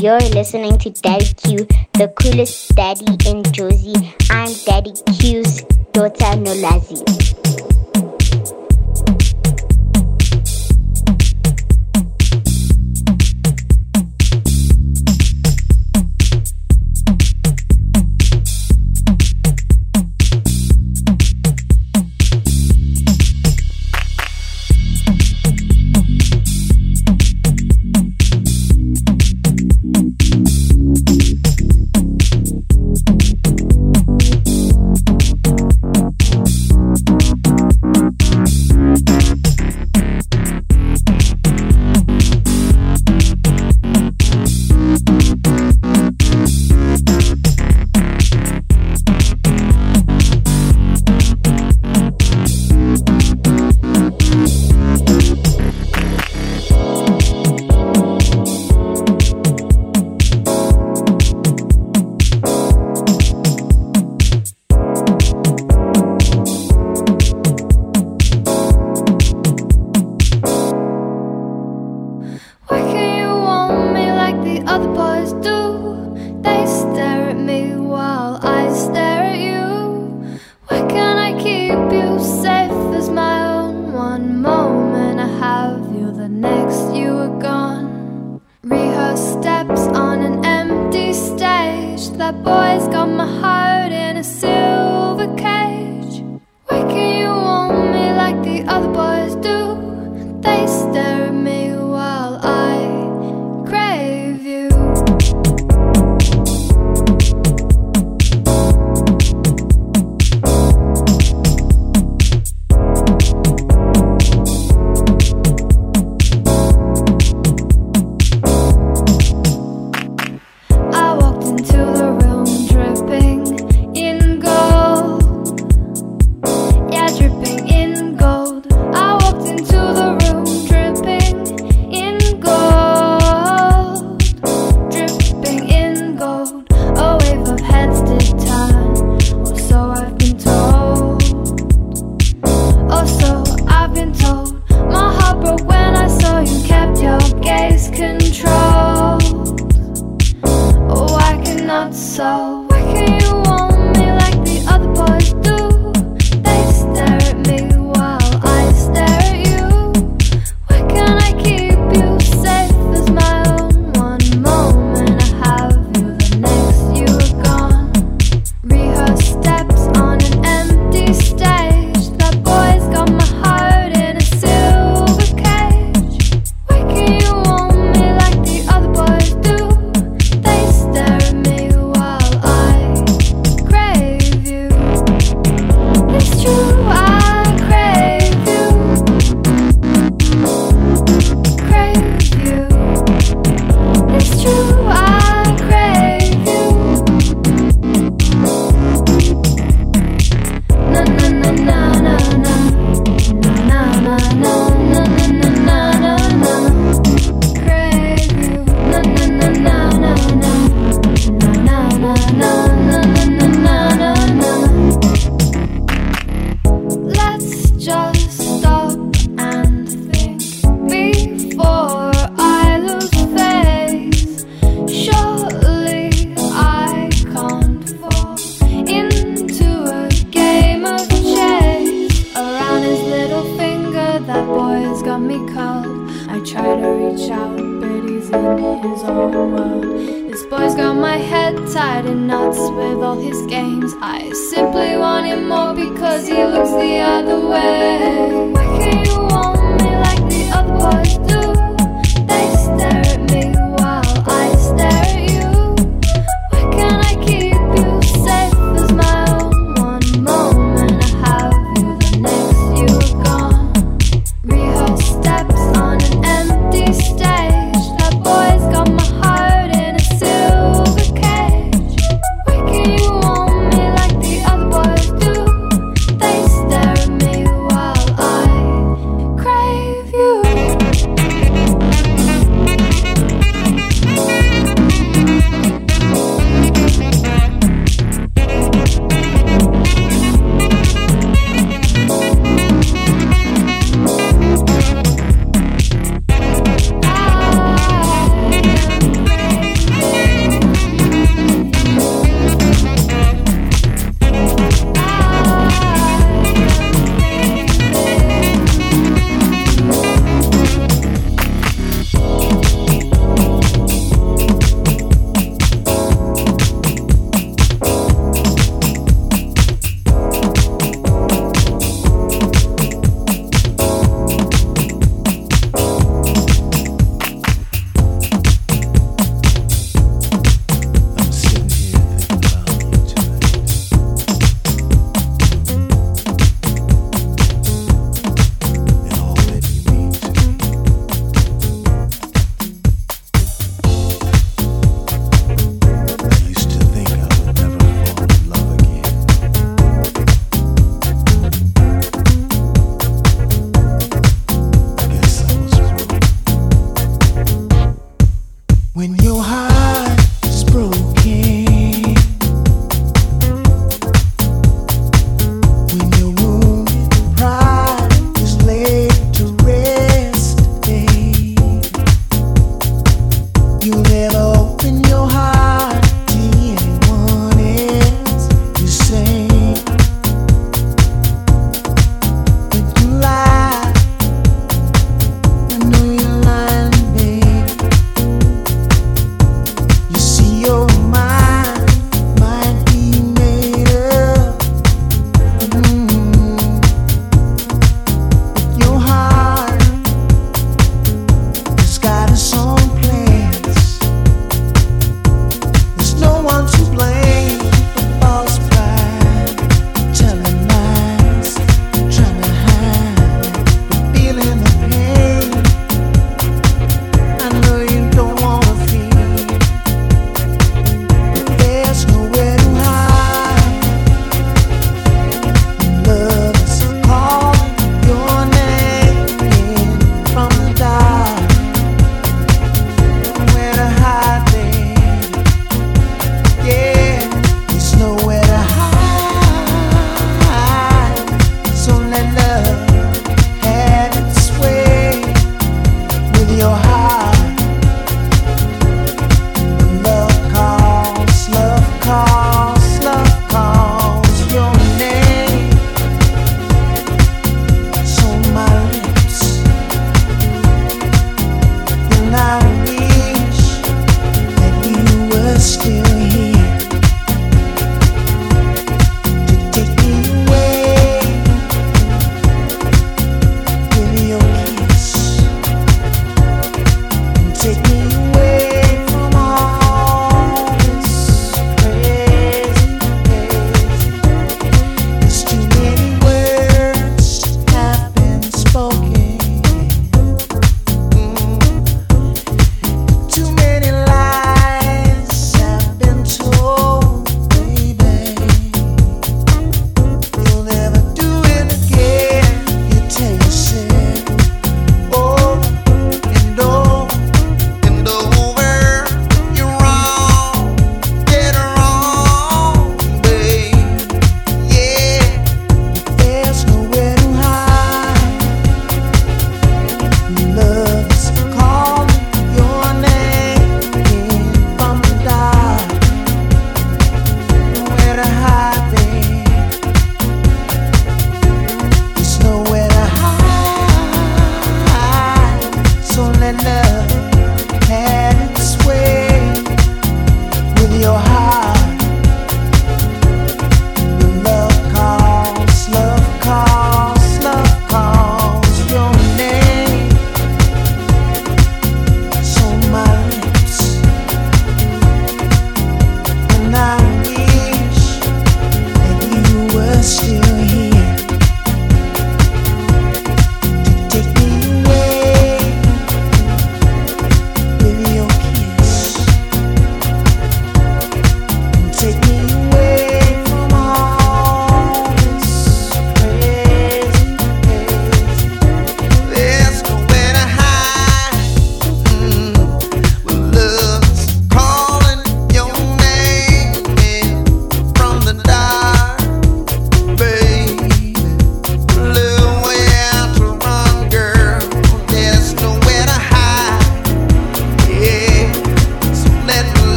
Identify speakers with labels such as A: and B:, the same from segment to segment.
A: You're listening to Daddycue, the coolest daddy in Jozi. I'm Daddy Q's daughter Nolazi.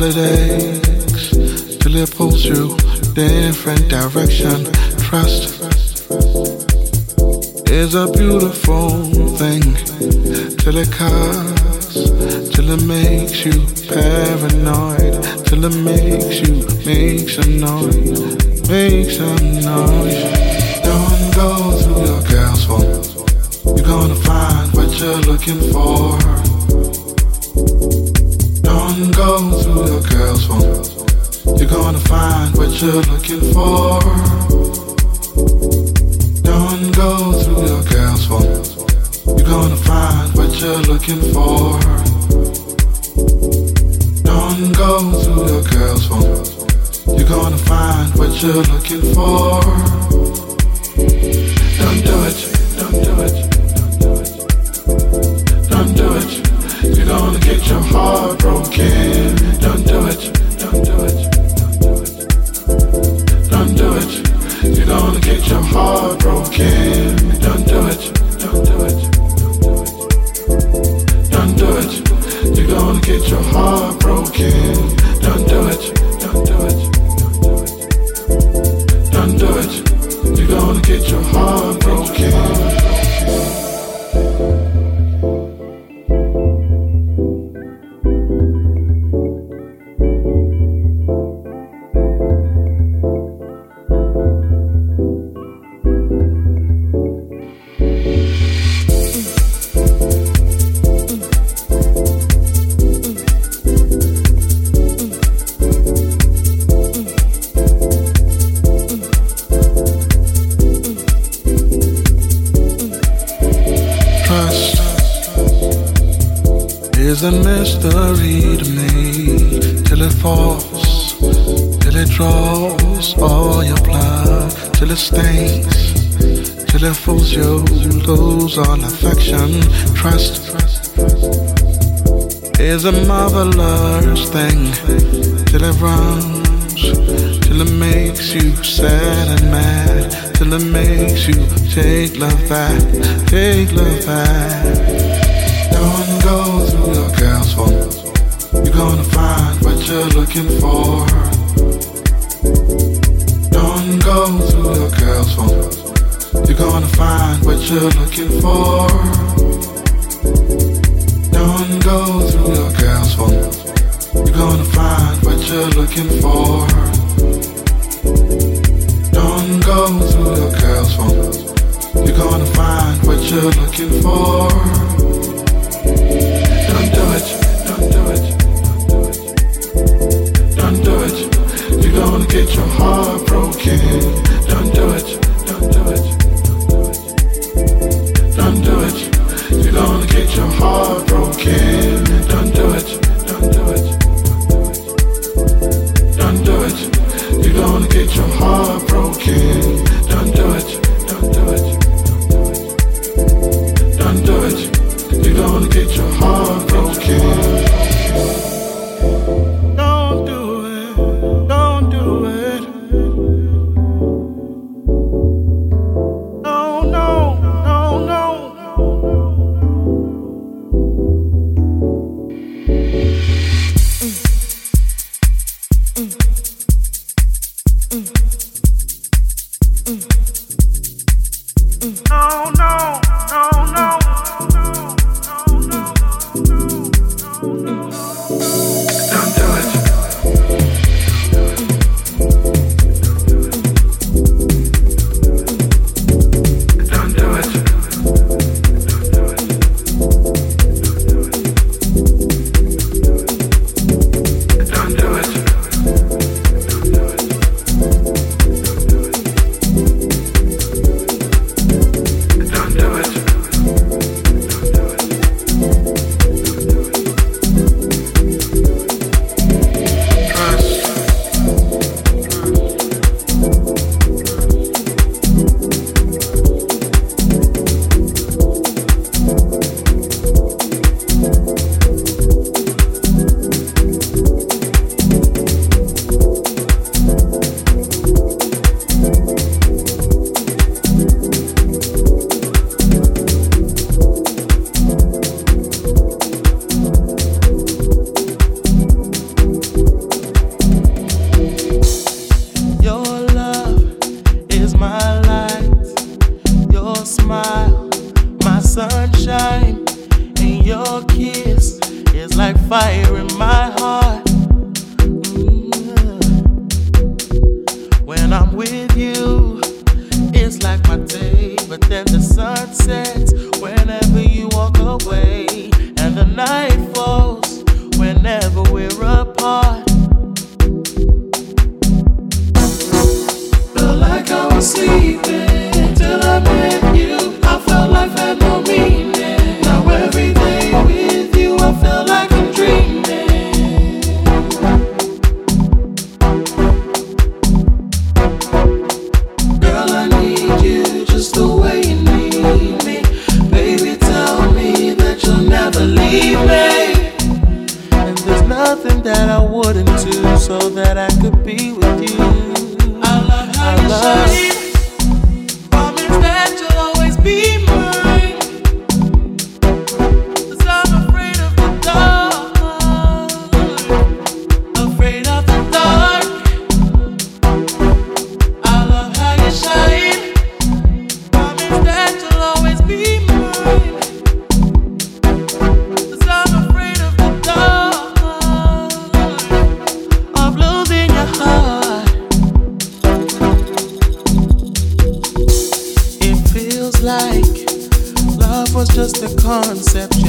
B: Till it aches, till it pulls you different direction. Trust is a beautiful thing till it cuts, till it makes you paranoid, till it makes you makes a noise, makes a noise. Don't go through your phone. You're gonna find what you're looking for. You're looking for. Is a mystery to me. Till it falls, till it draws all your blood, till it stains, till it fools you, lose all affection, trust is a marvelous thing. Till it runs, till it makes you sad and mad, till it makes you take love back, take love back. Don't go through girl's phone. You're gonna find what you're looking for. Don't go through your girl's phone. You're gonna find what you're looking for. Don't go through your girl's phone. You're gonna find what you're looking for. Don't go through your girl's phone. You're gonna find what you're looking for. Get your heart broken.
C: just a concept.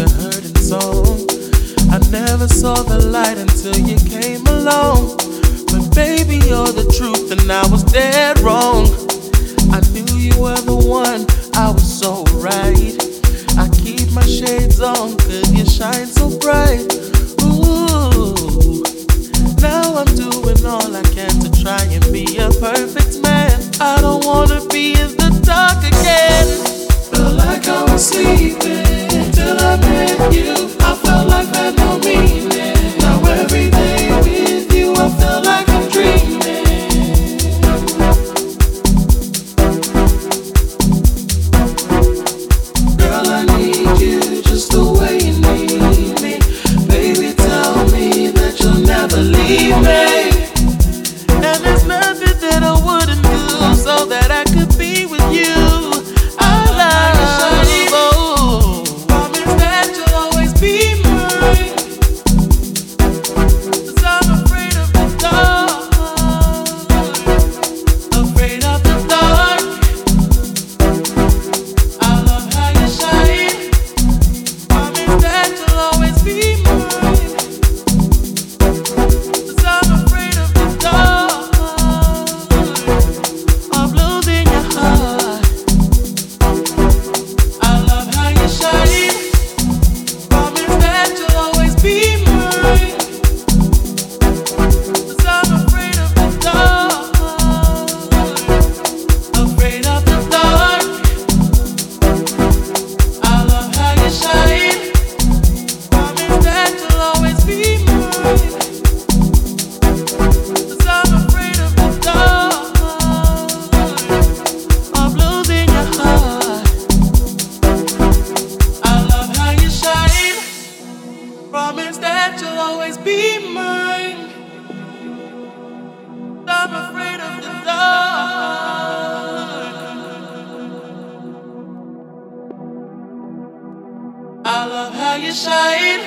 C: how you shine.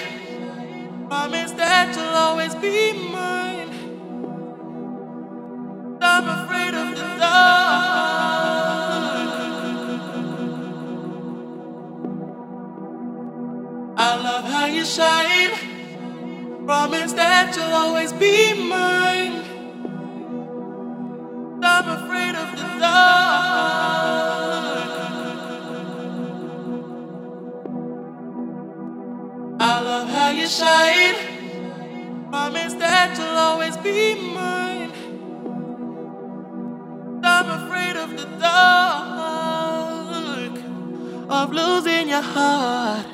C: Promise that you'll always be mine. I'm afraid of the dark. I love how you shine. Promise that you'll always be mine. shine. Promise that you'll always be mine. I'm afraid of the dark, of losing your heart.